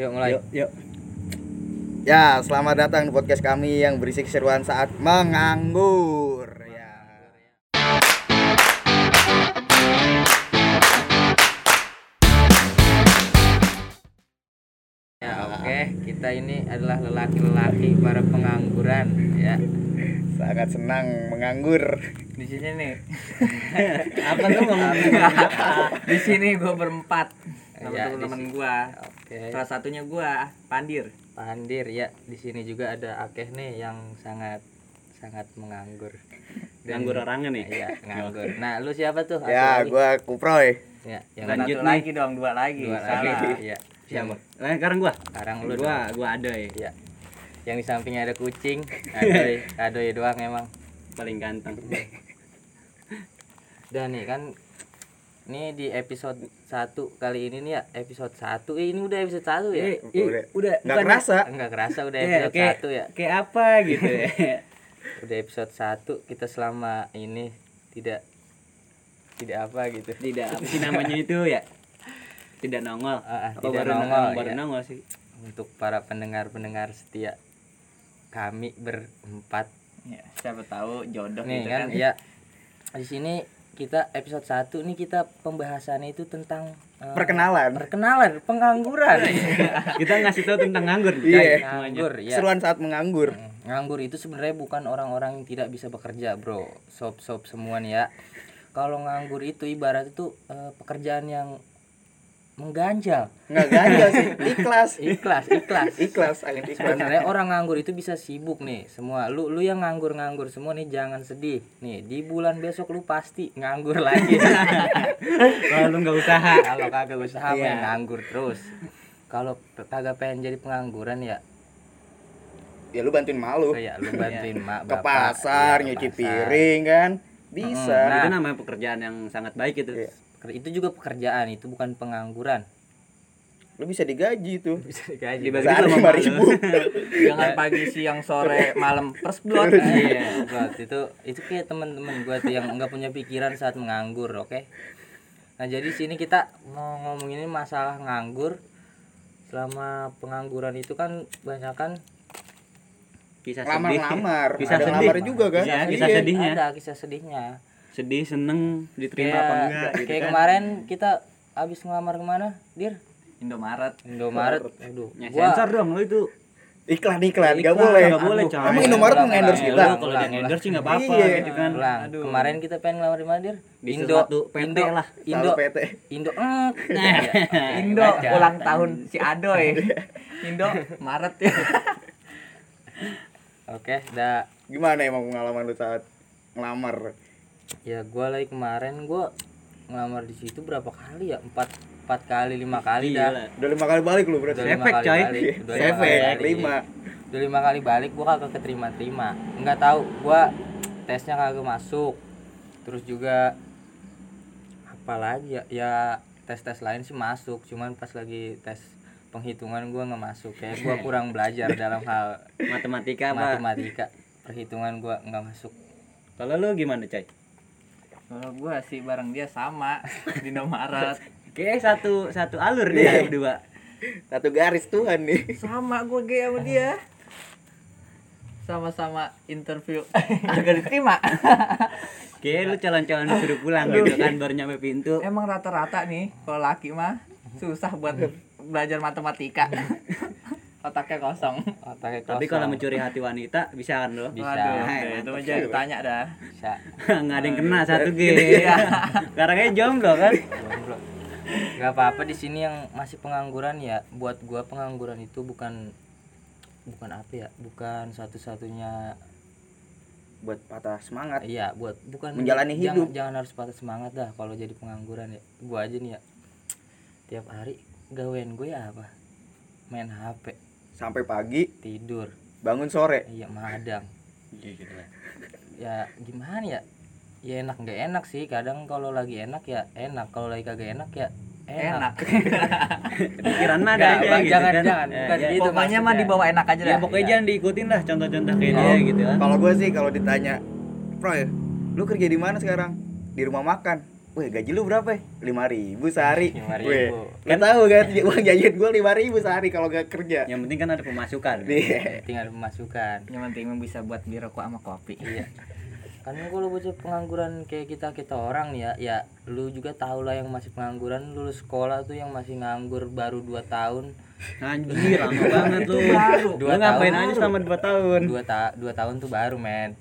Yuk mulai. Yuk, yuk. Ya, selamat datang di podcast kami yang berisi keseruan saat menganggur. Ya. Ya oke, kita ini adalah lelaki-lelaki para pengangguran ya. Sangat senang menganggur. Di sini nih. Apa tuh ngomong di sini gua berempat sama Ya, teman-teman gua. Oke. Salah satunya gua Pandir. Pandir ya. Di sini juga ada Akeh nih yang sangat sangat menganggur. Nganggur orangnya nih. Iya, nganggur. Nah, lu siapa tuh? Ya, lagi. gua Kuproy. Ya, yang Lanjut nih. lagi dong, dua lagi. Dua Salah. lagi. Iya. Siapa? Yang- Nah, sekarang gua. Sekarang lu Gua, dong. gua ada ya. Iya. Yang di sampingnya ada kucing. Adoy, adoy doang emang. Paling ganteng. Dan nih kan ini di episode 1 kali ini nih ya episode 1 eh, ini udah episode 1 ya Eh, eh, Udah. udah Nggak bukan- kerasa. enggak kerasa udah Ya, episode 1 ya kayak apa gitu ya. udah episode 1 kita selama ini tidak tidak apa gitu Tidak apa sih namanya itu ya? Tidak nongol. Ah, Apa tidak baru nongol, baru ya. nongol sih? untuk para pendengar-pendengar setia kami berempat Ya, siapa tahu jodoh nih gitu kan kan. ya di sini kita episode 1 nih kita pembahasannya itu tentang eh, Perkenalan. perkenalan pengangguran Kita ngasih tahu tentang nganggur. Iya. semuanya. nganggur ya Seruan saat menganggur. Mm, nganggur itu sebenarnya bukan orang-orang yang tidak bisa bekerja bro sob-sob semua nih ya kalau nganggur itu ibarat itu eh, pekerjaan yang mengganjal Enggak ganjal sih, ikhlas. ikhlas ikhlas Ikhlas, sebenarnya orang nganggur itu bisa sibuk nih semua lu lu yang nganggur-nganggur semua nih jangan sedih nih di bulan besok lu pasti nganggur lagi Kalau lu nggak usaha. kalau kagak usaha Iya. main nganggur terus kalau kagak pengen jadi pengangguran ya Ya lu bantuin malu. kayak lu bantuin mak Ke pasar, iya, ke nyuci pasar. piring kan. Bisa. Nah. Itu namanya pekerjaan yang sangat baik itu. Iya. Itu juga pekerjaan itu bukan pengangguran Lu bisa digaji tuh. bisa digaji sama lima ribu. Jangan pagi, siang, sore, malam first blood. iya buat itu itu kayak teman-teman gua tuh yang nggak punya pikiran saat menganggur oke nah jadi sini kita mau ngomongin masalah nganggur selama pengangguran itu kan banyak kan Kisah sedih. Lamar-lamar. Kisah Ada sedih. lamar juga kan? Iya, kisah Iya. sedihnya. ada kisah sedihnya Sedih, seneng, diterima kayak apa enggak gitu kayak kan. kemarin kita abis ngelamar ke mana dir Indomaret. Indomaret aduh Ya, gua sensor dong lu itu. Iklan iklan, nggak boleh. Nggak boleh, coy. Emang Indomaret mengendorse ulang, kita? Ulang, kalau dia endorse sih nggak apa-apa Iya. gitu kan. ulang. Aduh. kemarin kita pengen ngelamar di mana dir Di sesuatu PT lah. Indo PT. Indo eh Indo ulang tahun si Adoy. Indo Maret ya. Oke, dah Gimana emang pengalaman lu saat ngelamar? Ya gua lagi kemarin gua ngelamar di situ berapa kali ya? Empat empat kali lima kali Iya dah. lah. Udah lima kali balik lu berarti. Udah lima Efek, kali coy. balik. Udah lima Efek, kali balik. lima. Udah lima kali balik gua kagak keterima terima. Enggak tahu gua tesnya kagak masuk. Terus juga apa lagi ya? Ya tes tes lain sih masuk, cuman pas lagi tes penghitungan gua nggak masuk kayak gua kurang belajar dalam hal Matematika apa? matematika perhitungan gua nggak masuk Kalau lu gimana, Coy? Kalau gua sih bareng dia sama di Indomaret. Kayak satu satu alur dia berdua. Satu garis Tuhan nih. Sama gua gay sama dia. Sama-sama interview agak diterima. Kayak lu calon-calon disuruh pulang gitu kan baru nyampe pintu. Emang rata-rata nih kalau laki mah susah buat belajar matematika. Otaknya kosong. otaknya Tapi kosong. kalau mencuri hati wanita bisa kan lo? Bisa. Waduh, Hai, itu mantap aja ditanya dah. bisa Nggak ada yang kena satu G. Iya. Karena jomblo kan. Jomblo. Gak apa-apa di sini yang masih pengangguran ya. Buat gua pengangguran itu bukan bukan apa ya? Bukan satu-satunya Buat patah semangat. iya, buat bukan Menjalani jangan, hidup. Jangan harus patah semangat dah kalau jadi pengangguran ya. Gua aja nih ya. Tiap hari gawean gue ya apa? Main HP, Sampai pagi, tidur, bangun sore. iya madang. Iya gitu lah. Ya gimana ya? Ya enak nggak enak sih. Kadang kalau lagi enak ya enak, kalau lagi kagak enak ya Enak. Pikiran mah ada aja Bang, gitu jangan, kan. jangan. Ya, Bukan ya. gitu. Pokoknya mah dibawa enak aja Ya dah. pokoknya jangan diikutin lah contoh-contoh kayak Kalau- dia gitu kan. Kalau gue sih kalau ditanya, Proy, lu kerja di mana sekarang? Di rumah makan. Weh gaji lu berapa ya? Lima ribu sehari 5.000. Weh, Kan tahu kan uang jajan gue lima ribu sehari kalau gak kerja Yang penting kan ada pemasukan. Iya. tinggal pemasukan Yang penting bisa buat beli rokok sama kopi. iya kan kalau bocah pengangguran kayak kita kita orang nih ya ya lu juga tahu lah yang masih pengangguran lulus sekolah tuh yang masih nganggur baru 2 tahun Anjir, lama banget lu. baru. Lu Dua ngapain tahun. aja selama 2 tahun? dua ta dua tahun tuh baru men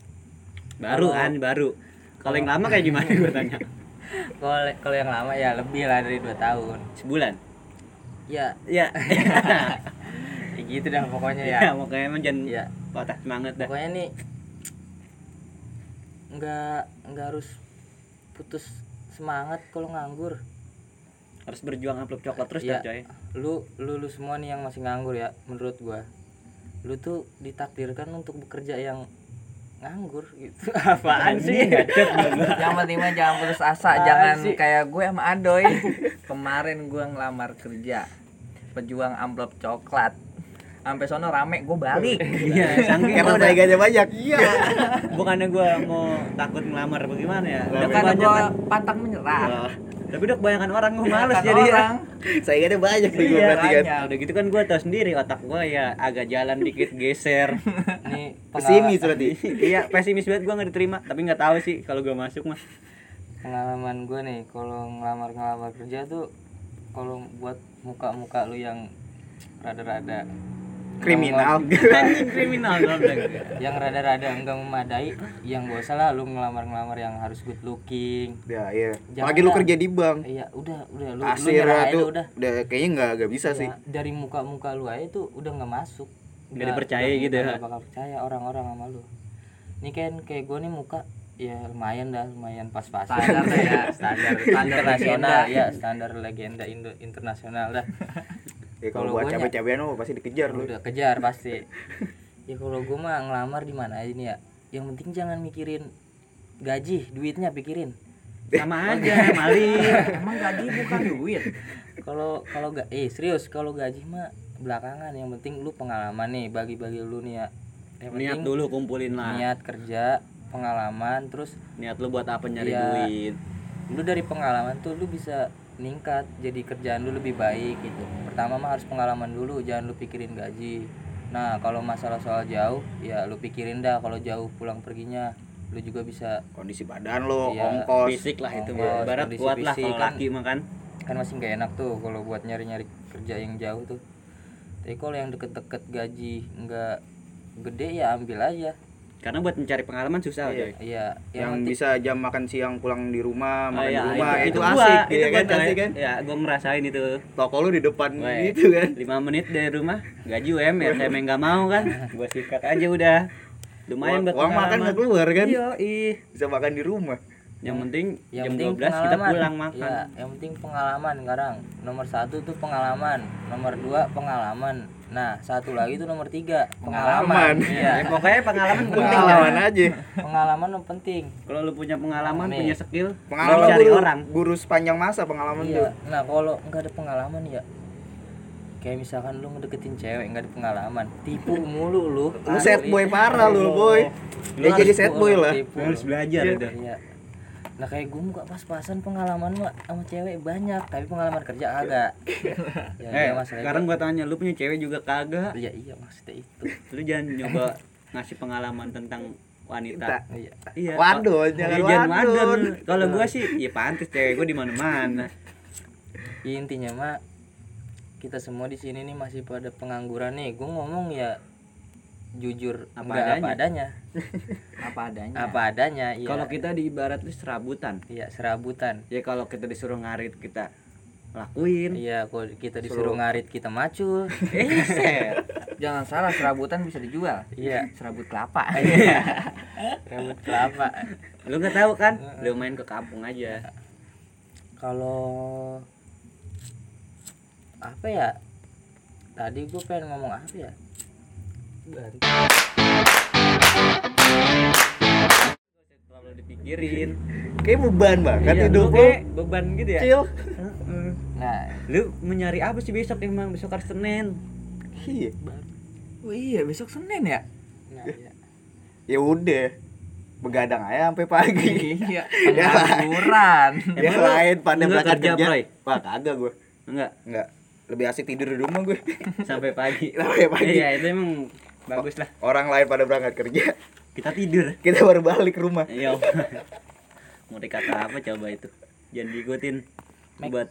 Baru kan, baru. Kalau yang lama kayak gimana gua tanya? Kalau kalau yang lama ya lebih lah dari dua tahun Sebulan. ya Iya. kayak gitu dah pokoknya ya Ya, makanya emang jangan ya patah semangat dah. pokoknya nih nggak nggak harus putus semangat kalau nganggur Harus berjuang amplop coklat terus Iya. dah, coy. lu lu lu semua nih yang masih nganggur ya menurut gua lu tuh ditakdirkan untuk bekerja yang nganggur gitu apaan sih yang penting mah jangan putus asa, Apaan jangan sih? kayak gue sama Adoy. Kemarin gue ngelamar kerja pejuang amplop coklat. Sampai sono rame gue balik. Iya, Karena saingannya banyak Iya bukannya gua mau takut ngelamar bagaimana ya. Udah Karena gue pantang menyerah. Tapi udah kebanyakan orang gua males jadi ya. orang. Saingannya banyak nih gue Iya, berarti kan. Udah gitu kan gua tahu sendiri otak gua ya agak jalan dikit geser. nih Pesimis berarti iya, pesimis banget gua nggak diterima, tapi nggak tahu sih kalau gua masuk mah. pengalaman gue nih kalau ngelamar ngelamar kerja tuh kalau buat muka-muka lu yang rada-rada Kriminal. Anjing kriminal yang rada-rada enggak memadai yang gak usah lah lu ngelamar-ngelamar yang harus good looking. Ya iya. Jangan Apalagi lu kerja di bank. Iya udah udah lu, lu nyerah aja tuh udah. Udah kayaknya nggak nggak bisa sih. Ya, dari muka-muka lu aja tuh udah nggak masuk. Nggak dipercaya gitu ya? nggak bakal percaya orang-orang sama lu. Ini kan kayak gue nih muka ya lumayan dah lumayan pas-pasan. Standar ya. standar Standar internasional ya standar legenda Indo internasional dah Ya kalau Kalau buat cabai-cabean mah pasti dikejar lu udah kejar pasti ya kalau gue mah ngelamar di mana aja nih ya yang penting jangan mikirin gaji duitnya pikirin Sama aja, maling. Emang gaji bukan duit. kalau kalau gak eh serius kalau gaji mah belakangan yang penting lu pengalaman nih bagi-bagi lu nih ya yang Niat penting dulu kumpulin lah. niat kerja pengalaman terus Niat lu buat apa nyari Iya. duit. lu dari pengalaman tuh lu bisa ningkat jadi kerjaan lu lebih baik gitu pertama mah harus pengalaman dulu jangan lu pikirin gaji nah kalau masalah soal jauh ya lu pikirin dah kalau jauh pulang perginya lu juga bisa kondisi badan lo Iya, ongkos Fisik lah itu Ongkos, mah. Barat kuat lah kalau kan. laki mah kan. kan masih nggak enak tuh kalau buat nyari-nyari kerja yang jauh tuh tapi kalau yang deket-deket gaji nggak gede ya ambil aja Karena buat mencari pengalaman susah, coy. iya yang penting- bisa jam makan siang pulang di rumah Oh, makan iya, di rumah itu, gua, asik itu ya kan asik kan Ya, gua ngerasain itu. toko lu di depan Weh, gitu kan 5 menit dari rumah, gaji UMR, saya emang nggak mau kan. Gua sikat aja udah. Lumayan buat uang makan pengalaman. nggak keluar kan Iya, ih. bisa makan di rumah Yang penting yang jam penting 12 kita pengalaman. pulang makan. ya yang penting pengalaman sekarang nomor satu tuh pengalaman nomor dua pengalaman nah satu lagi tuh nomor tiga pengalaman, Pengalaman. Ya, iya pokoknya pengalaman penting lah. pengalaman aja. Pengalaman yang penting. Kalau lu punya pengalaman, Nih. punya skill, pengalaman lu cari guru, orang. guru sepanjang masa pengalaman tuh. Iya nah kalau nggak ada pengalaman ya kayak misalkan lu ngedeketin cewek nggak ada pengalaman tipu mulu lu. Lu set boy parah lu boy. Lu dia jadi set tipu, boy lah. tipu. Lu harus belajar Iya. Iya. Nah kayak gue muka pas-pasan pengalaman mah sama cewek banyak, tapi pengalaman kerja agak. ya, Eh, iya, sekarang itu. gua tanya, lu punya cewek juga kagak? Iya iya maksudnya itu. Lu jangan nyoba ngasih pengalaman tentang wanita. Iya. Iya. Waduh, Iya, jangan jangan wadon. wadon. Kalau gua sih ya pantas cewek gua di mana-mana. Ya, intinya mah kita semua di sini nih masih pada pengangguran nih. Gue ngomong ya jujur Apa enggak apa adanya. Apa adanya. Apa adanya. Iya. Kalau kita di ibarat tuh serabutan. Iya serabutan. Ya kalau kita disuruh ngarit kita lakuin. Iya, kalau kita disuruh ngarit kita macul. Eh. Jangan salah serabutan bisa dijual. Iya. Serabut kelapa. Rambut kelapa. Lu nggak tahu kan? Lu main ke kampung aja. Kalau apa ya? Tadi gue pengen ngomong apa ya? Terlalu dipikirin. kayak beban banget Iya, hidup lu beban gitu ya. Heeh. Nah, Lu mencari apa sih besok emang? Besok hari Senin. iya Oh iya, besok Senin ya? nah ya. ya udah begadang aja sampai pagi iya Emang lu lain pada nggak berangkat kerja, kerja wah kagak gue enggak enggak lebih asik tidur di rumah gue sampai pagi Sampai pagi. iya itu emang bagus lah. Orang lain pada berangkat kerja. Kita tidur. Kita baru balik ke rumah. Iya. Mau dikata apa coba itu? Jangan diikutin. Mek. buat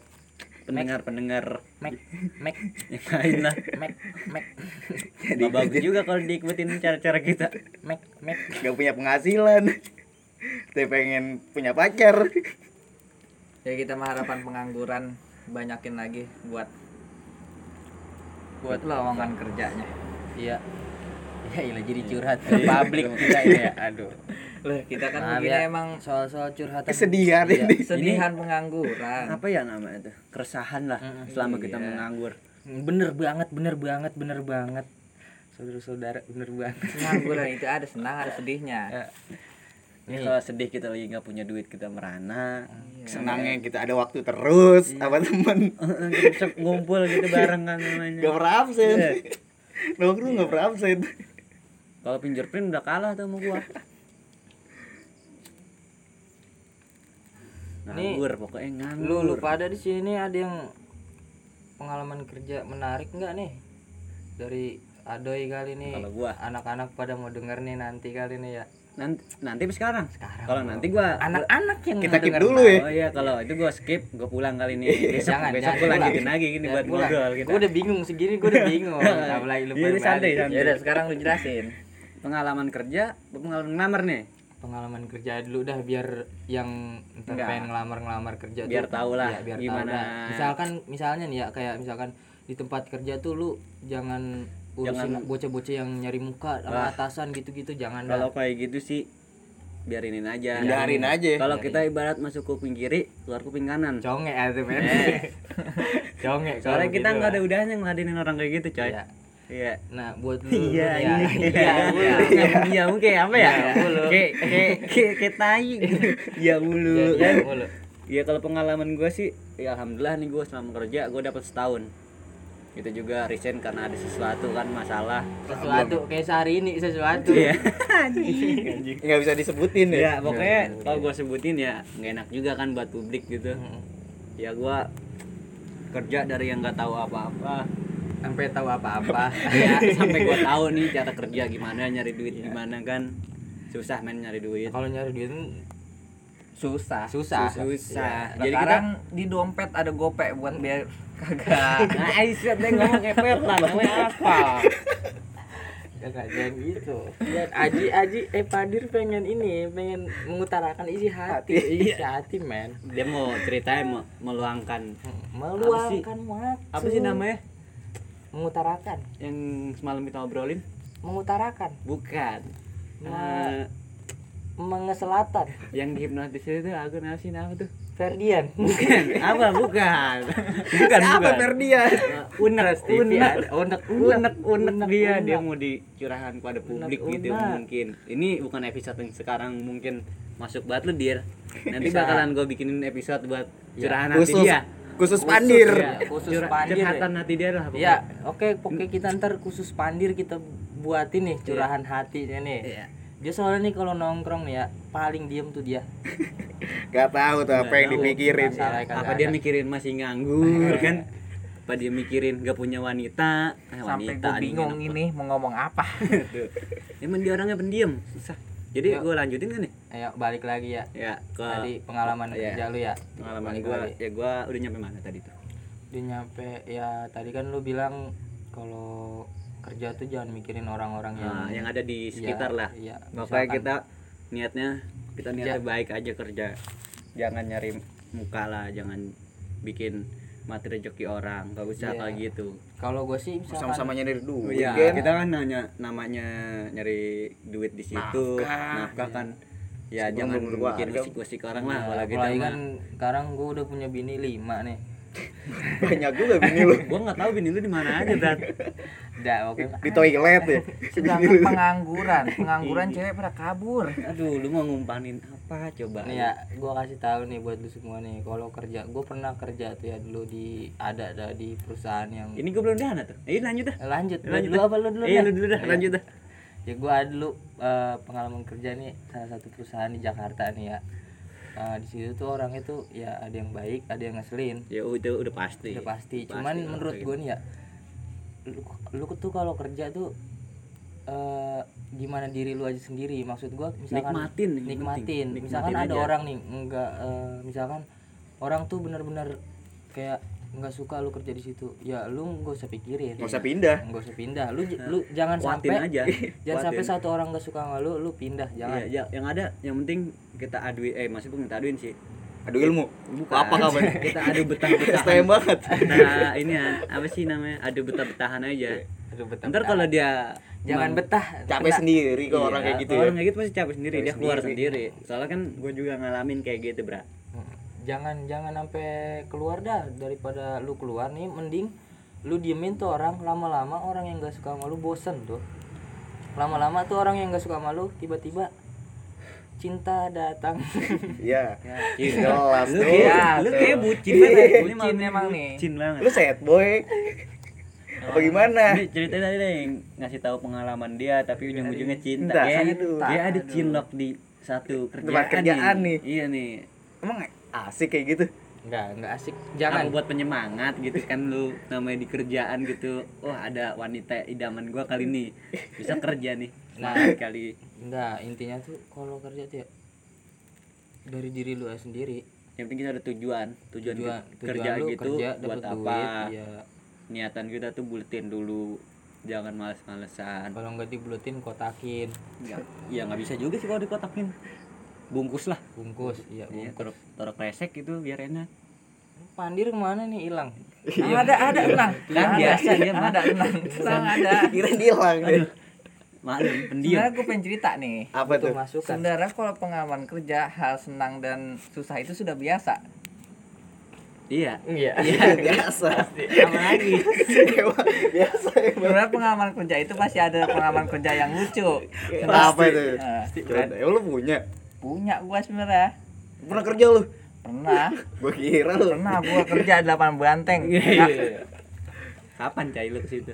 pendengar pendengar. Mac. Mac. Yang lain lah. Mac. Mac. Nggak bagus juga kalau diikutin cara-cara kita. Mac. Mac. Gak punya penghasilan. Tapi pengen punya pacar. Ya kita mengharapkan pengangguran banyakin lagi buat buat lowongan kerjanya. Iya ya ilah jadi curhat ke publik kita ini ya. Aduh. Loh, kita kan Maaf begini ya, emang soal-soal curhatan kesedihan Iya. ini. sedihan pengangguran. Apa ya namanya itu? Keresahan lah Mm-mm. selama kita Iya. menganggur. Bener banget bener banget bener banget. Saudara-saudara bener banget. Pengangguran itu ada senang ada sedihnya. Ya. Ini kalau sedih kita lagi nggak punya duit kita merana. Senangnya kita ada waktu terus apa temen. Kita bisa ngumpul gitu bareng kan namanya. Gak pernah absen Iya. Nongkrong gak pernah absen. Kalau fingerprint udah kalah tuh sama gua. Nih, nganggur pokoknya nganggur. lu lu pada di sini ada yang pengalaman kerja menarik nggak nih? Dari Adoy kali nih. Kalau gua. anak-anak pada mau denger nih nanti kali nih ya nanti nanti sekarang? Sekarang, kalau nanti gua anak-anak yang Kita keep dulu ya. oh iya kalau itu gua skip gua pulang kali ini. Besok Jangan, besok jangan gua lanjutin lagi gini buat ngobrol kita. Gua udah bingung segini gua udah bingung. Apalagi lu Iya, santai, santai. ya udah sekarang lu jelasin. Pengalaman kerja pengalaman ngelamar nih? Pengalaman kerja dulu dah biar yang ntar pengen ngelamar-ngelamar kerja Biar tahu lah ya, biar gimana. tahu dah. misalkan misalnya nih ya kayak misalkan di tempat kerja tuh lu jangan Jangan- bocah-bocah yang nyari muka sama atasan gitu-gitu jangan kalau kayak gitu sih biarinin aja Biarin aja. kalau kita ibarat masuk kuping kiri keluar kuping kanan conge ya tuh men conge soalnya kita gitu nggak ada udahnya ngeladenin orang kayak gitu coy Iya. iya nah buat lu Iya, ya, iya, iya, iya. iya, mulu kayak apa ya? Iya, mulu. Kayak kayak kayak kayak tai. Iya mulu. Iya, iya, mulu. Iya kalau pengalaman gue sih, ya alhamdulillah nih gue selama kerja gue dapat setahun. Itu juga resign karena ada sesuatu kan masalah. sesuatu kayak sehari ini sesuatu. Iya. nggak bisa disebutin ya? Ya pokoknya kalau gue sebutin ya nggak enak juga kan buat publik gitu. Mm. Ya gue kerja dari yang nggak tahu apa-apa sampai tahu apa-apa. Ya sampai gue tahu nih cara kerja gimana nyari duit gimana kan. Susah men nyari duit. Kalau nyari duit susah. Susah. Susah. Nah, jadi kita sekarang di dompet ada gopek buat biar kagak. Nah Aisyah deh ngomong epet lah namanya apa? Nggak jangan gitu. Dan Aji Aji eh Padir pengen ini pengen mengutarakan isi hati. Isi hati men. Dia mau ceritanya mau meluangkan. Meluangkan waktu. Apa sih namanya? Mengutarakan. Yang semalam kita obrolin? Mengutarakan. Bukan. Ma- Eh, mengeselatan. yang dihipnotis itu aku nasi apa tuh Ferdian. Bukan. Apa? Bukan. Bukan apa bukan. Ferdian? Unek TV unek. ada. Unek, unek unek unek, dia unek. dia mau dicurahkan pada publik Unek, gitu unek. mungkin. Ini bukan episode yang sekarang mungkin masuk banget lu dir. Nanti Bisa. bakalan gue bikinin episode buat Ya, curahan hati khusus dia. khusus pandir. ya, khusus Curah- pandir curhatan hati dia lah pokoknya. ya oke oke kita ntar khusus pandir kita buatin nih curahan hatinya nih. Iya. Dia soalnya nih kalau nongkrong nih ya paling diem tuh dia. Nggak tahu tuh apa yang dipikirin. Masalah kagak apa dia mikirin masih nganggur kan? Apa dia mikirin gak punya wanita? Eh, sampai wanita gue bingung ini mau ngomong apa? Emang dia orangnya pendiam? Susah. Jadi Yuk. gue lanjutin kan nih? Ayo balik lagi ya. Ya ke tadi pengalaman Iya. kerja lu ya? Pengalaman gue ya gue udah nyampe mana tadi tuh? Dia nyampe ya tadi kan lu bilang kalau kerja tuh jangan mikirin orang-orang yang Nah, yang ada di Iya, sekitar lah iya. pokoknya Misalkan- kita niatnya kita niatnya baik aja kerja jangan nyari muka lah jangan bikin mati rezeki orang gak usah Iya. kayak gitu kalau gue sih misalkan sama-sama nyari duit Iya, kan kita kan nanya namanya nyari duit di situ, Nafkah. nafkah kan. Ya Sebelum jangan berkeluarga. bikin usik-usik orang lah, Nah, apalagi kita apalagi mah. kan sekarang gue udah punya bini lima nih banyak juga bini lu Gua nggak tahu bini lu di mana aja, Brat. udah oke di toilet ya sedangkan pengangguran pengangguran cewek pada kabur Aduh, lu mau ngumpanin apa coba? nih ya gue kasih tahu nih buat lu semua nih kalau kerja gue pernah kerja tuh ya dulu di ada ada di perusahaan yang Ini gua belum dana tuh. Eh, lanjut dah. lanjut Lanjut lu dah. apa lu dulu Iya, dah? lu dulu dah, lanjut dah. ya gua ada dulu eh, pengalaman kerja nih salah satu perusahaan di Jakarta nih ya Eh, di situ tuh orang itu ya ada yang baik ada yang ngeselin. Ya itu udah pasti. Udah pasti. Pasti cuman kalau menurut gue nih ya lu, lu tuh kalau kerja tuh eh gimana diri lu aja sendiri. Maksud gua misalkan Nikmatin, nikmatin, misalkan Nikmatin ada aja. orang nih enggak eh, misalkan orang tuh bener-bener kayak nggak suka lu kerja di situ ya lu nggak usah pikirin. Nggak usah pindah. Nggak usah pindah. Lu j- lu jangan Kuatin sampai aja. Jangan sampai satu orang nggak suka sama lu lu pindah jangan. Iya, ya, yang ada yang penting kita aduin eh masih bukan kita aduin sih. Aduh ilmu? Bukan. apa kabar? Kita adu betah betahan STM banget. Nah ini ya apa sih namanya? Adu betah betahan aja. Aduh, betah ntar kalau dia jangan betah. Capek sendiri kalau Iya, orang kayak gitu ya. orang kayak gitu pasti capek sendiri Capek dia keluar sendiri. sendiri. Soalnya kan gue juga ngalamin kayak gitu bra jangan jangan sampai keluar dah daripada lu keluar nih mending lu diemin tuh orang lama-lama orang yang gak suka sama lu bosen tuh lama-lama tuh orang yang gak suka sama lu tiba-tiba cinta datang iya Iya. jelas lu tuh kayak lu tuh. kayak bucin banget Ini Bucin malam emang nih. bucin banget lu sad boy apa gimana Ini ceritanya tadi deh yang ngasih tahu pengalaman dia tapi ujung-ujungnya cinta. Cinta. Dia, ada cinlok di satu kerjaan, Tempat kerjaan nih. Iya nih. emang asik kayak gitu nggak nggak asik Jangan jangan buat penyemangat gitu kan lu namanya di kerjaan gitu. Wah, ada wanita idaman gua kali ini. Bisa kerja nih. Nah. Nah, kali. nggak intinya tuh kalau kerja tuh ya dari diri lu sendiri Yang penting kita ada tujuan. Tujuan, tujuan kerja lu gitu kerja buat dapet apa? duit ya Niatan kita tuh buletin dulu. Jangan males-malesan. kalau nggak dibuletin kotakin Ya, ya nggak bisa juga sih kalau dikotakin. Bungkus lah. bungkus iya Iya, bungkus. taruh, taruh kresek gitu biar enak. pandir ke mana nih hilang? Ada ada enang. Kan biasa dia, ada enang. Enang ada. Kira hilang. Deh Maklum, pendiam. sebenarnya gue pengen cerita nih apa itu tuh? masukan. Sebenarnya kalau pengalaman kerja hal senang dan susah itu sudah biasa. Iya. iya. Biasa. Apa lagi? Biasa sebenarnya pengalaman kerja itu pasti ada pengalaman kerja yang lucu. Apa itu? Nah, emang lu punya punya gua sebenarnya pernah kerja lu pernah gua kira lu pernah gua kerja 8 banteng Iya, iya, iya. Kapan cai lu ke situ?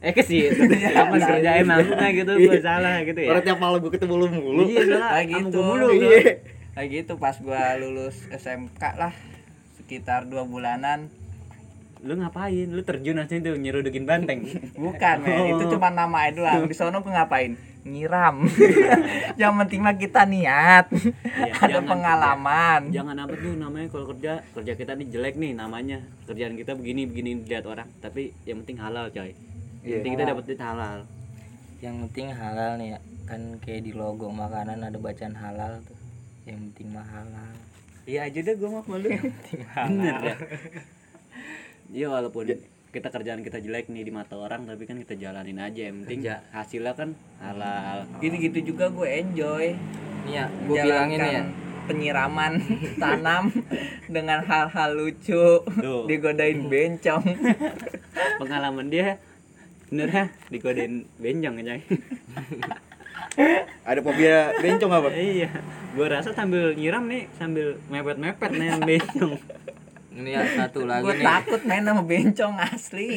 Eh ke situ. Kapan kerjain maksudnya gitu gue salah gitu ya. orang tiap malam gua ketemu lu mulu Iya, salah. Kayak Sama gitu. gua mulu. iya kayak gitu pas gua lulus SMK lah sekitar dua bulanan Lu ngapain? Lu terjun aja itu nyerudukin banteng. bukan men. Itu cuma nama aja doang. Di sono gua ngapain? Nyiram. Yang penting mah kita niat. Ada jangan pengalaman. Jangan apa tuh namanya kalau kerja kerja kita nih jelek nih namanya. Kerjaan kita begini begini dilihat orang. Tapi yang penting halal coy. Yang penting kita Halal. dapat duit halal. Yang penting halal nih ya kan kayak di logo makanan ada bacaan halal tuh. Yang penting mah halal. Iya aja deh gue mau malu. Bener ya iya walaupun kita kerjaan kita jelek nih di mata orang tapi kan kita jalanin aja. Yang penting Kerja. hasilnya kan halal. Gitu-gitu juga gue enjoy. Nih ya gue bilangin ya. penyiraman tanam dengan hal-hal lucu. Tuh. digodain bencong. Pengalaman dia bener ya? Dikodein bencong ya coy ada fobia bencong apa? Iya. Gue rasa sambil nyiram nih sambil mepet mepet nih yang bencong ini ya satu lagi gue nih. takut main sama bencong asli.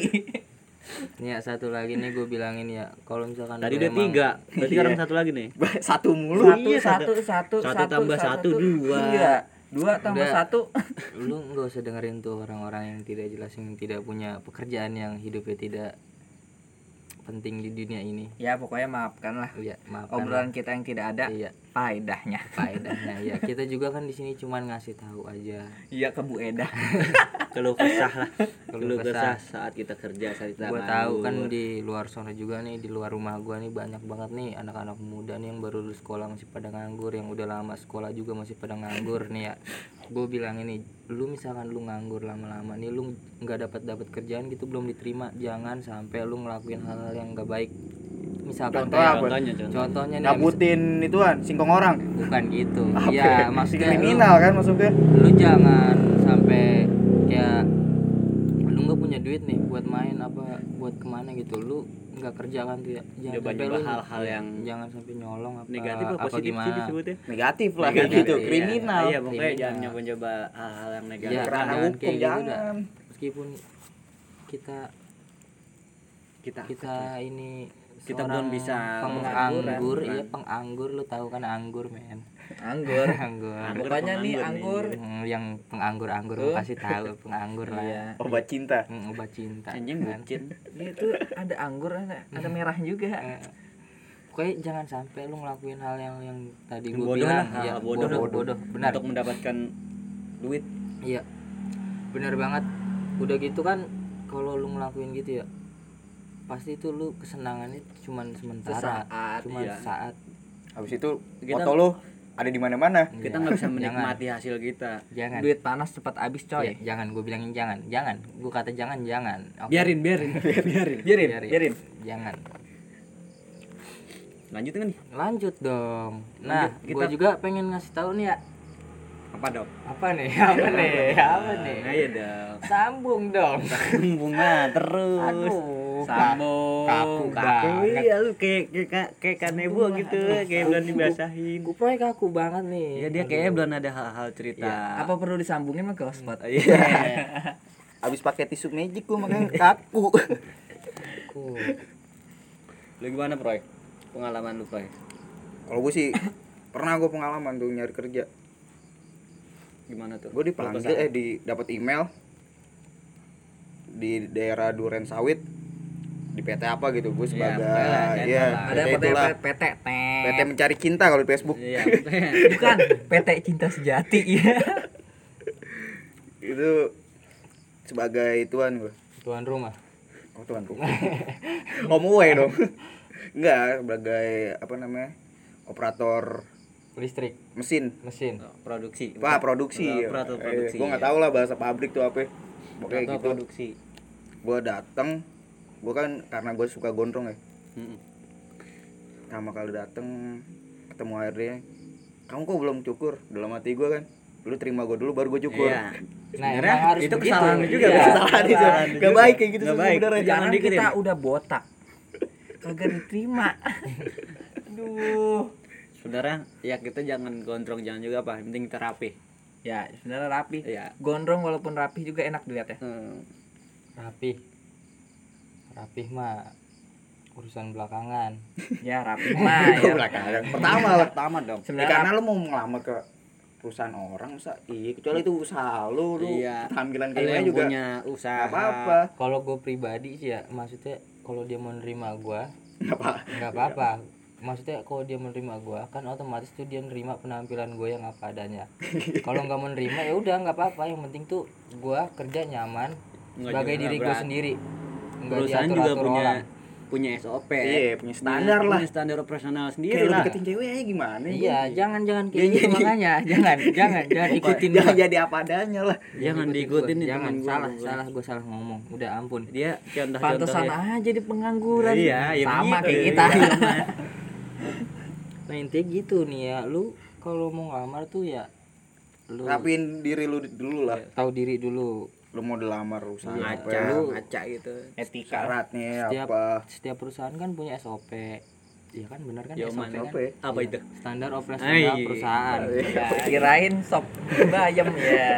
Ini ya satu lagi nih gue bilangin ya. Kalau misalkan tadi udah emang- tiga berarti Iya. sekarang satu lagi nih. Satu mulu. Satu, iya, satu, satu. satu, Satu tambah satu, dua. Iya, dua tambah Udah. satu. lu nggak usah dengerin tuh orang-orang yang tidak jelas yang tidak punya pekerjaan yang hidupnya tidak penting di dunia ini. Ya pokoknya maafkan lah iya maaf obrolan kita yang tidak ada. Iya faedahnya. faedahnya ya kita juga kan di sini cuman ngasih tahu aja Iya ke Bu Eda. keluh kesah lah Keluh keluh kesah. saat kita kerja saat kita gua tahu kan di luar sana juga nih di luar rumah gua nih banyak banget nih anak-anak muda nih yang baru lulus sekolah masih pada nganggur yang udah lama sekolah juga masih pada nganggur nih ya gue bilang ini lu misalkan lu nganggur lama-lama nih lu nggak dapat dapat kerjaan gitu belum diterima jangan sampai lu ngelakuin hal-hal yang nggak baik misalkan Contoh kayak apa? contohnya contoh contohnya. Nih ngabutin ituan. Singkong orang bukan gitu. Apa ya ya? maksudnya lu- kriminal kan maksudnya? lu jangan sampai kayak lu nggak punya duit nih buat main apa buat ke mana gitu. Lu nggak kerja kan tuh ya jangan sampai lu- hal-hal yang- jangan sampai nyolong apa negatif apa apa positif sih gimana. disebutnya. Negatif lah kayak Negatif, gitu. iya. kriminal. Iya pokoknya Kriminal. jangan nyoba-nyoba hal-hal yang negatif. Iya, kerana jangan hukum kayak gitu dah. jangan. Meskipun kita kita kita ini Kita belum bisa penganggur iya penganggur lu tahu kan anggur men Anggur. anggur Pokoknya nih anggur. Hmm, yang penganggur anggur Tuh. pasti tahu penganggur lah Iya. Obat cinta. Hmm, obat cinta Anjing kan. bucin. Itu ada anggur ada ada merah juga. Eh, pokoknya jangan sampai lu ngelakuin hal yang yang tadi gue bodoh bilang lah, hal ya bodoh. bodoh bodoh benar Untuk mendapatkan duit. iya benar banget udah gitu kan kalau lu ngelakuin gitu ya pasti itu lu kesenangannya cuman sementara Sesaat, cuman iya. saat Habis itu Kita- foto lu ada di mana-mana. Kita Iya. nggak bisa Jangan. menikmati hasil kita. jangan Duit panas cepat habis coy. Iya, jangan gue bilangin jangan jangan gue kata jangan jangan Oke. Biarin, biarin, biarin. Biarin, Biarin. biarin. jangan Lanjut kan nih. lanjut dong nah Lanjut, gue kita- juga pengen ngasih tahu nih ya Apa dong? apa nih apa nih apa nih Ayo dong. sambung dong Bunga terus. aduh Sambung. kaku banget. Iya lu kayak kayak kayak kanebo gitu, kayak belum dibasahin. gue proyek kaku banget nih Ya dia kayak belum ada hal-hal cerita. Apa perlu disambungin mah ke hotspot? Iya. Habis pakai tisu magic gua makanya kaku. Kaku. Lu gimana, Proy? Pengalaman lu, Proy? Kalau gue sih pernah gue pengalaman tuh nyari kerja. Gimana tuh? Gue dipanggil eh di dapat email di daerah Duren Sawit di PT apa gitu gue sebagai pokoknya lah, ya, lah. Ada PT PT itulah. PT. PT mencari cinta kalau di Facebook Iya. Bukan PT Cinta Sejati ya. itu sebagai tuan gue tuan rumah oh tuan tuh ngomong dong enggak sebagai apa namanya operator listrik mesin mesin produksi. Wah produksi ya. Operator produksi. gue nggak tahu lah bahasa pabrik tuh apa pokoknya gitu produksi. gue datang gue kan karena gue suka gondrong ya Mm-mm. pertama kali dateng ketemu HRD kamu kok belum cukur dalam hati gue kan lu terima gue dulu baru gue cukur Iya. Nah, Sebenarnya emang harus itu begitu. kesalahan lu juga, Iya, kesalahan itu gak baik kayak gitu Nggak baik. sebenarnya Jangan kita udah botak. Kagak diterima. Aduh. Sebenarnya ya kita jangan gondrong jangan juga apa, yang penting terapi. Ya, sebenarnya rapi. Iya. Gondrong walaupun rapi juga enak dilihat ya. Hmm. rapih rapih mah urusan belakangan Ya, rapi mah ya. belakangan. pertama lah Pertama dong. Ya, Sebenarnya karena lu mau ngelamar ke perusahaan orang masa iya kecuali itu usaha lu lu Iya. tampilan Lu kayak yang juga punya usaha. nggak apa-apa kalau gue pribadi sih ya maksudnya kalau dia mau nerima gue nggak apa nggak apa-apa maksudnya kalau dia menerima gue kan otomatis tuh dia nerima penampilan gue yang apa adanya kalau nggak menerima ya udah nggak apa-apa yang penting tuh gue kerja nyaman sebagai diri gue sendiri Perusahaan juga punya orang. punya SOP. Iya, punya standar lah. Punya standar operasional sendiri kayak lah. deketin cewek ya gimana iya jangan jangan kayak gitu makanya. Jangan jangan jangan ikutin jangan jadi apa adanya lah. Jangan Ikutin diikutin nih jangan salah salah gue salah ngomong. Udah ampun. Dia contoh-contoh pantesan aja di pengangguran. Iya, ya Sama begitu. kayak kita. nah intinya gitu nih ya. Lu kalau mau ngelamar tuh ya lu rapiin diri lu dulu lah. Tahu diri dulu lu mau dilamar usaha ngaca, apa ya, ngaca gitu. Etika. syaratnya setiap apa setiap perusahaan kan punya SOP iya kan benar kan Yoman, SOP apa kan ya? Apa itu? standar operasional perusahaan Ya, kirain sop bayam ya.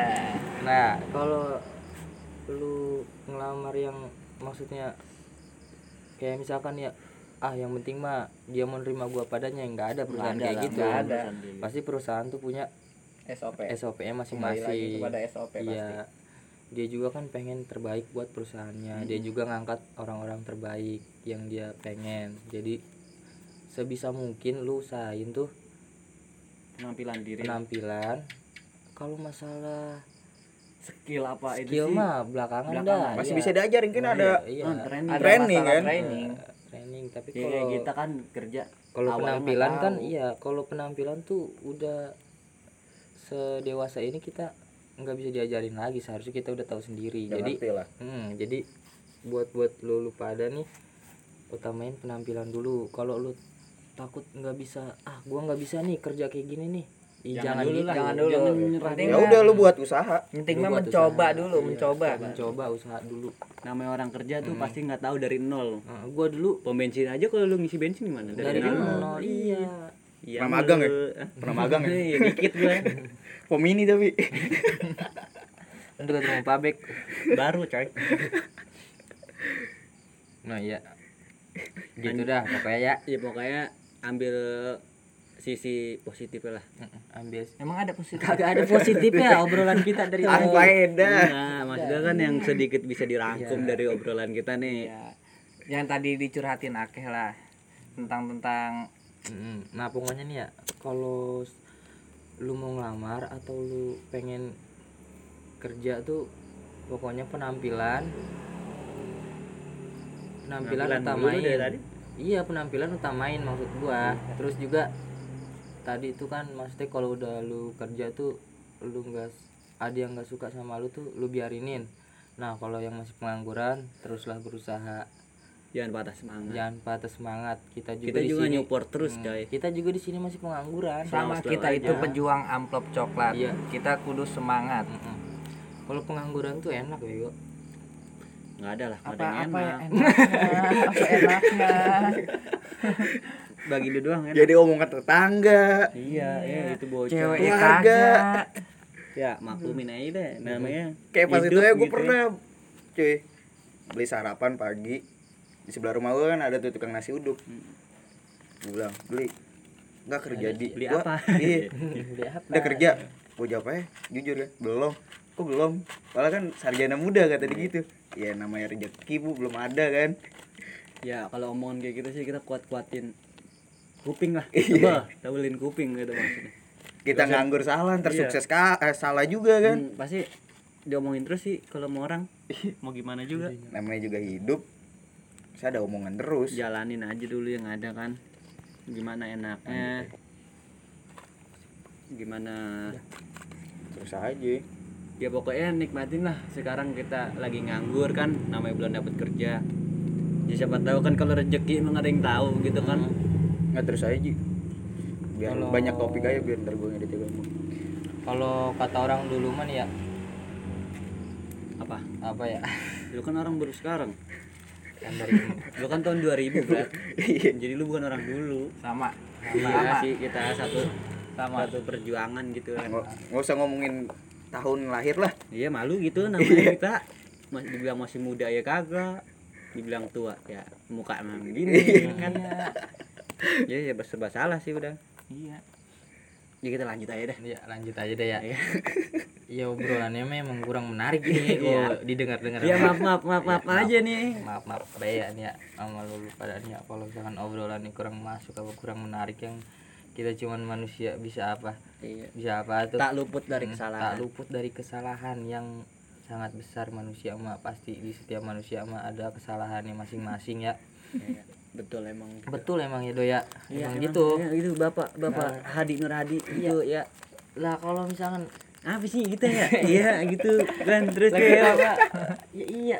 nah kalau lu ngelamar yang maksudnya kayak misalkan ya ah yang penting mah dia mau nerima gua padanya nggak ada perusahaan kayak lah, gitu nggak ada. pasti perusahaan tuh punya SOP. SOP nya Kembali lagi masing-masing kepada SOP pasti. iya dia juga kan pengen terbaik buat perusahaannya dia juga ngangkat orang-orang terbaik yang dia pengen jadi sebisa mungkin lu usahain tuh Penampilan diri. penampilan kalau masalah Skill apa itu skill mah belakangan, Belakangan. dah masih iya. bisa diajarin kan Oh, ada iya, iya. Ah, training. Ada Training, kan? Training. Eh, training tapi Ya, kalau kita kan kerja kalau penampilan kan tahu. iya kalau penampilan tuh udah sedewasa ini kita nggak bisa diajarin lagi seharusnya kita udah tahu sendiri jadi lah Hmm, jadi buat buat lu lu pada nih utamain penampilan dulu. Kalau lu takut nggak bisa, ah gua nggak bisa nih kerja kayak gini nih. Ih, Jangan jangan, dulu gitu. lah. Jangan dulu. Jangan menyerah. Ya udah lu buat usaha Penting mah buat mencoba usaha. dulu, Iya, mencoba. mencoba usaha dulu. namanya orang kerja Hmm. tuh pasti nggak tahu dari nol. Nah, gua dulu Pom bensin aja kalau lu ngisi bensin gimana? dari nol, iya. Iya. Pernah magang ya? Pernah magang ya? Iya, dikit gue. pom ini tapi Untuk ketemu pabrik. Baru coy. Nah, iya. gitu dah pokoknya ya ya pokoknya ambil sisi positif lah ambil Emang ada positif? kagak ada positifnya obrolan kita dari edah. Nah, maksudnya kan yang sedikit bisa dirangkum dari obrolan kita nih Ya. Yang tadi dicurhatin Akeh lah tentang tentang. Nah pokoknya nih ya kalau lu mau ngelamar atau lu pengen kerja tuh pokoknya penampilan penampilan, Penampilan utamain. tadi. iya penampilan utamain maksud gua. Terus juga tadi itu kan maksudnya kalau udah lu kerja tuh lu nggak ada yang nggak suka sama lu tuh lu biarinin. Nah kalau yang masih pengangguran teruslah berusaha jangan patah semangat jangan patah semangat kita juga kita di juga sini nyupport terus Hmm, coy kita juga di sini masih pengangguran sama kita aja. itu pejuang amplop coklat. Iya. Kita kudu semangat. Mm-mm. kalau pengangguran tuh enak ya nggak ada lah Apa ada yang apa enak enaknya? apa enaknya? bagi lu doang enak Jadi omongan tetangga. iya iya itu bocah Ceweknya Keluarga. kagak. ya maklumin aja deh namanya Kayak pas itu ya gue gitu pernah cuy beli sarapan pagi di sebelah rumah gue kan ada tuh tukang nasi uduk. Gue bilang beli nggak kerja di beli Gua- apa? Iya. Beli apa? Udah kerja. Gue jawab aja jujur ya belum. Kok belum? Padahal kan sarjana muda kata dia gitu. Ya namanya rezeki bu belum ada kan. ya kalau omongan kayak gitu sih kita kuat-kuatin kuping lah Iya. coba tabelin kuping gitu maksudnya Kita nganggur salah, ntar Iya. sukses ka eh, salah juga kan. Hmm, pasti diomongin terus sih kalau mau orang mau gimana juga Namanya juga hidup. Saya ada omongan terus. jalanin aja dulu yang ada kan. Gimana enaknya? Gimana? Terus aja. ya pokoknya nikmatin lah. Sekarang kita lagi nganggur kan. Namanya belum dapat kerja. Ya siapa tahu kan kalau rezeki emang ada yang tahu gitu kan. Nggak terus aja. Ji. Biar Kalau- banyak topik aja biar ntar gue ngedit juga. kalau kata orang dulu man ya. Apa? Apa ya? Lu kan orang baru sekarang Kan dari lu kan tahun 2000 berat jadi lu bukan orang dulu. Sama. iya sih kita satu Sama. satu perjuangan gitu. Kan Nggak nggak usah ngomongin tahun lahir lah. iya malu gitu namanya kita. Masih dibilang masih muda ya kagak. Dibilang tua ya muka emang gini kan ya. Ya serba salah sih udah. Iya. Ya kita lanjut aja deh. Ya lanjut aja deh ya. Iya. ya obrolannya memang kurang menarik ini kalau didengar dengar ya maaf maaf maaf maaf aja nih. Maaf maaf. Bea nih ya sama lu pada nih ya kalau misalkan obrolannya kurang masuk apa kurang menarik yang kita cuman manusia bisa apa? Iya. bisa apa tuh? Tak luput dari Hmm, kesalahan. tak luput dari kesalahan yang sangat besar manusia mah. Pasti di setiap manusia mah ada kesalahannya masing-masing ya. Iya, betul emang. Betul emang ya doya Iya, emang emang gitu. iya, gitu bapak bapak Hadi Nur Hadi itu ya. Lah kalau misalkan apa sih gitu ya? Iya gitu. Kan terus lagi kayak apa ya iya.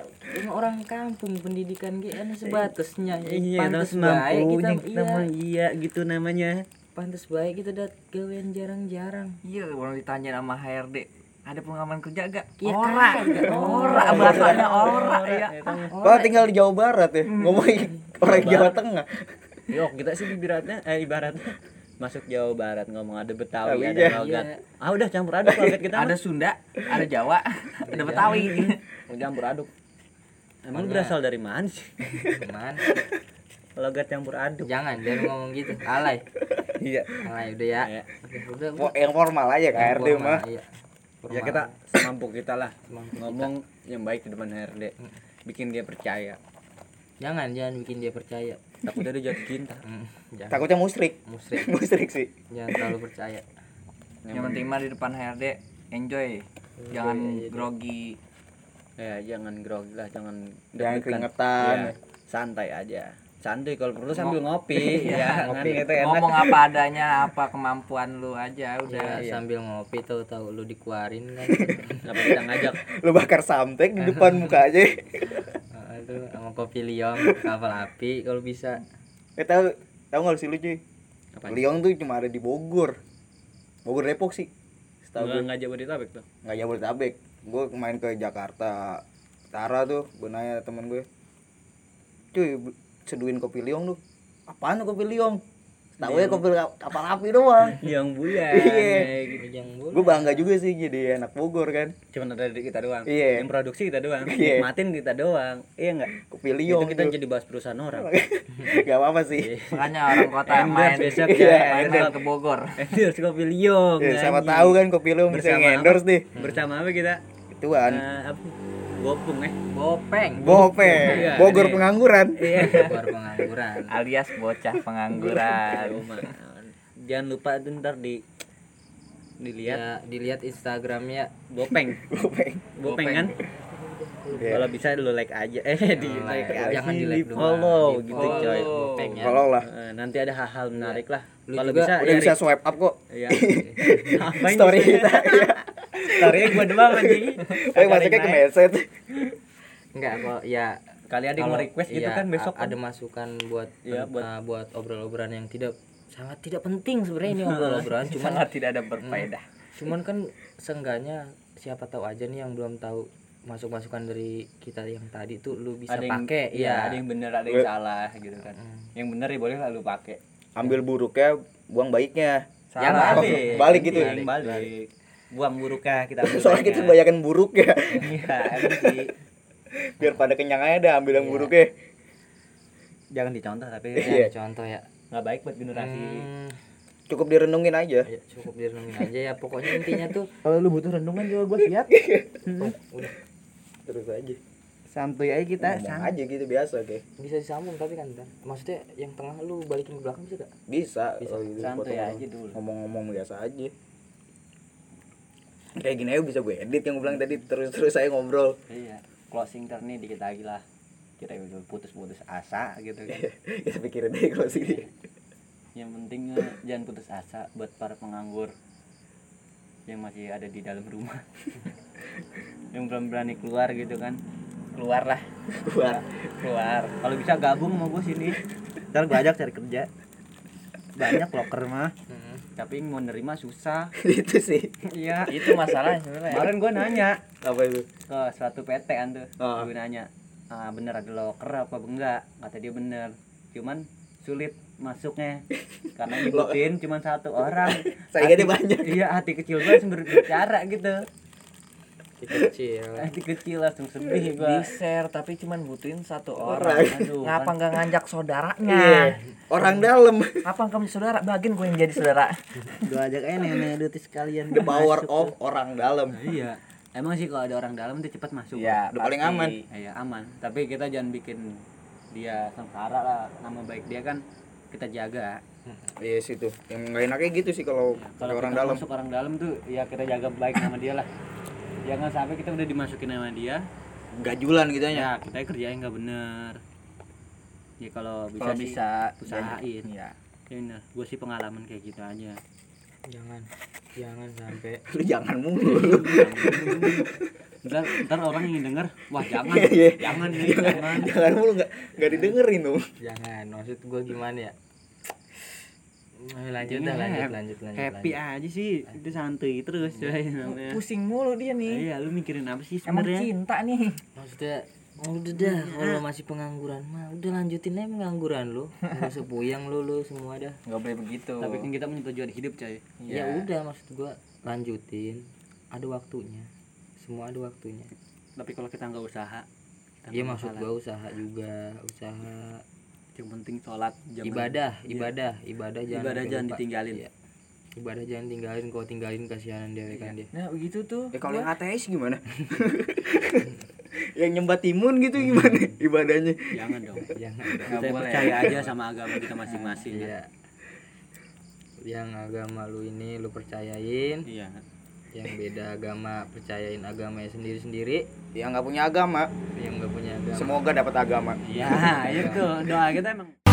Orang kampung pendidikan kita sebatasnya. Iya pantas baik kita mampu iya. nama iya gitu namanya. Pantas baik kita dat gawean jarang-jarang. Iya, orang ditanya sama HRD, ada pengalaman kerja gak? Iya, ora, kagak. ora, bahasanya ora, ya. Kalau tinggal di Jawa Barat ya, ngomongin orang Jawa Tengah. Yuk kita sih ibaratnya eh ibaratnya masuk Jawa Barat ngomong ada Betawi Oh, ada iya. logat Iya. ah udah campur aduk logat kita Ada Sunda, ada Jawa, ada Betawi. mah. campur aduk emang lu berasal dari mana sih Cuman logat campur aduk jangan jangan ngomong gitu alay Iya. alay udah ya Iya. Oke, udah Mau yang formal aja KRD Formal, mah. iya. ya kita semampu kita lah Semampu ngomong yang baik di depan HRD bikin dia percaya jangan jangan bikin dia percaya takutnya dia jatuh cinta Hmm, Takutnya musrik. musrik musrik sih. jangan terlalu percaya Yang penting mah di depan HRD enjoy. Jangan grogi. ya jangan grogi lah jangan Jangan deg-degan. keringetan. Iya, santai aja santai kalau perlu sambil ngopi ya kan Ngopi. gitu enak Ngomong apa adanya, apa kemampuan lu aja udah. ya, sambil ngopi tahu tahu lu dikeluarin kan Kenapa kita ngajak Lu bakar samtek di depan muka aja. Aduh, sama kopi liong kapal api kalau bisa Eh tahu tahu nggak sih lu cuy? Apaan? Liong tuh cuma ada di Bogor. Bogor Depok sih. Setahu gue nggak ngajak Bodetabek tuh nggak Jabodetabek. Gue main ke Jakarta Utara tuh, gue nanya temen gue. Cuy, seduin kopi liong lu. Apaan tuh kopi liong? Tahu ya kopil kap- kapal api doang. Yang bulan Iya. kayak gitu. yang gue bangga juga sih jadi anak Bogor kan. Cuman ada di kita doang. Iya. yang produksi kita doang. Iya. nikmatin kita doang. Iya enggak kopil itu kita tuh. jadi bahas perusahaan orang. Gak apa apa sih makanya orang kota Endorse main. besok Iya, ya. Main ke Bogor. Endorse kopi liong Ya, sama tahu kan kopi liong bisa Bersama endorse deh bersama apa kita? Ituan. Eh, apa gopung eh? Bopeng Bope Iya, Bogor ini. pengangguran. Iya Bogor pengangguran. Alias bocah pengangguran. Rumah. jangan lupa tuh ntar di dilihat ya. dilihat instagramnya bopeng Bope bopeng kan? Iya. kalau bisa lu like aja. Eh di like Jangan di like doang. follow gitu follow. coy Bopeng ya. kalau lah. Eh, nanti ada hal-hal menarik lah Lu kalau juga bisa udah ya, bisa swipe up kok. Iya. Ngapain story kita ya story gua doang anjing. Eh masuknya ke message. Enggak kok ya kali ada yang request gitu iya, kan besok a- ada masukan buat Iya, pen- buat- uh, buat obrolan-obrolan yang tidak sangat tidak penting sebenarnya ini obrolan-obrolan. Cuman sangat tidak ada berfaedah. cuman kan seenggaknya siapa tahu aja nih yang belum tahu masuk masukan dari kita yang tadi tuh lu bisa ada yang pakai iya ya ada yang bener ada yang salah gitu kan. Yang bener ya boleh lah lu pakai ambil buruknya buang baiknya. Yang Salah. balik. Balik gitu. Yang balik. Buang buruknya kita ambil soalnya kita kebanyakan buruk ya. Iya sih. Biar pada kenyang aja dah ambil yang buruknya. Jangan dicontoh tapi Iya. Ya, contoh ya. Nggak baik buat generasi. Hmm, cukup direnungin aja. Ya cukup direnungin aja ya. Pokoknya intinya tuh kalau lu butuh renungan juga gue siap. Udah. Terus aja santuy aja kita ngomong aja gitu biasa kayak bisa disambung tapi kan Dan. maksudnya yang tengah lu balikin ke belakang bisa gak? bisa, Bisa. gitu, Santuy aja dulu. ngomong-ngomong biasa aja. Kayak gini aja bisa gue edit yang gue bilang tadi terus-terus saya ngobrol. Iya closing ntar nih dikit lagi lah. Kita udah putus-putus asa gitu kan. Kita pikirin deh kalau sih yang penting eh, jangan putus asa buat para penganggur yang masih ada di dalam rumah. Yang belum berani keluar gitu kan keluar lah. Keluar. Keluar. Kalau bisa gabung sama gue sini. Ntar gue ajak cari kerja. Banyak loker mah. Tapi mau nerima susah. Itu sih. Iya. Itu masalahnya sebenarnya. Kemarin gue nanya. Apa itu? Ke suatu PT kan tuh. Ah. gue nanya ah, bener ada loker apa enggak? Kata dia bener. Cuman sulit masuknya. Karena ngikutin cuman satu orang. Saingannya Hati- banyak. iya hati kecil gue langsung berbicara gitu kecil hati kecil langsung sedih gue di share tapi cuman butuhin satu Orang. orang. Aduh ngapa nggak ngajak saudaranya? Iya orang dalam. Apa kamu saudara? Bagian gue yang jadi saudara. Gue ajak aja nenek duti sekalian. The power masuk of tuh. orang dalam. Iya. Emang sih kalau ada orang dalam tuh cepat masuk ya Udah paling aman. iya aman. Tapi kita jangan bikin dia sengsara lah. Nama baik dia kan kita jaga. Iya yes, itu yang nggak enaknya gitu sih kalau Ya, kalau orang dalam. masuk orang dalam tuh ya kita jaga baik nama dia lah jangan sampai kita udah dimasukin sama dia. Gajulan gitu ya ya kita kerjain nggak bener. Ya kalau bisa kalau bisa usahain. ya. Ya bener. Gue sih pengalaman kayak gitu aja. Jangan jangan sampai. Lu jangan mulu. Ntar, ntar orang yang denger wah jangan Iya. jangan nih jangan. jangan mulu nggak nggak didengerin tuh jangan maksud gua gimana ya Ayo lanjut dah lanjut hap- lanjut lanjut happy lanjut. aja sih itu santuy terus coy namanya. Pusing mulu dia nih. Iya lu mikirin apa sih emang sebenarnya? cinta nih. Maksudnya oh, udah dah kalau masih pengangguran mah udah lanjutin aja pengangguran lu. Usah puyang lu lu semua dah. Nggak boleh begitu. Tapi kan kita punya tujuan hidup coy. Ya udah maksud gua lanjutin. Ada waktunya. Semua ada waktunya. Tapi kalau kita nggak usaha iya maksud gua usaha juga usaha yang penting sholat jangan- ibadah Iya. ibadah ibadah jangan Ibadah jangan lupa. ditinggalin. Iya. ibadah jangan tinggalin kalau tinggalin kasihanan dewe kan dia. Nah begitu tuh. Ya kalau yang ateis gimana? Yang nyembah timun gitu gimana ibadahnya? Jangan dong. Jangan Nggak kita boleh. percaya. Aja sama agama kita masing-masing iya. Yang agama lu ini lu percayain. Iya yang beda agama percayain agamanya sendiri sendiri yang nggak punya agama. Yang nggak punya agama. Semoga dapat agama. Iya. Itu. Doa kita emang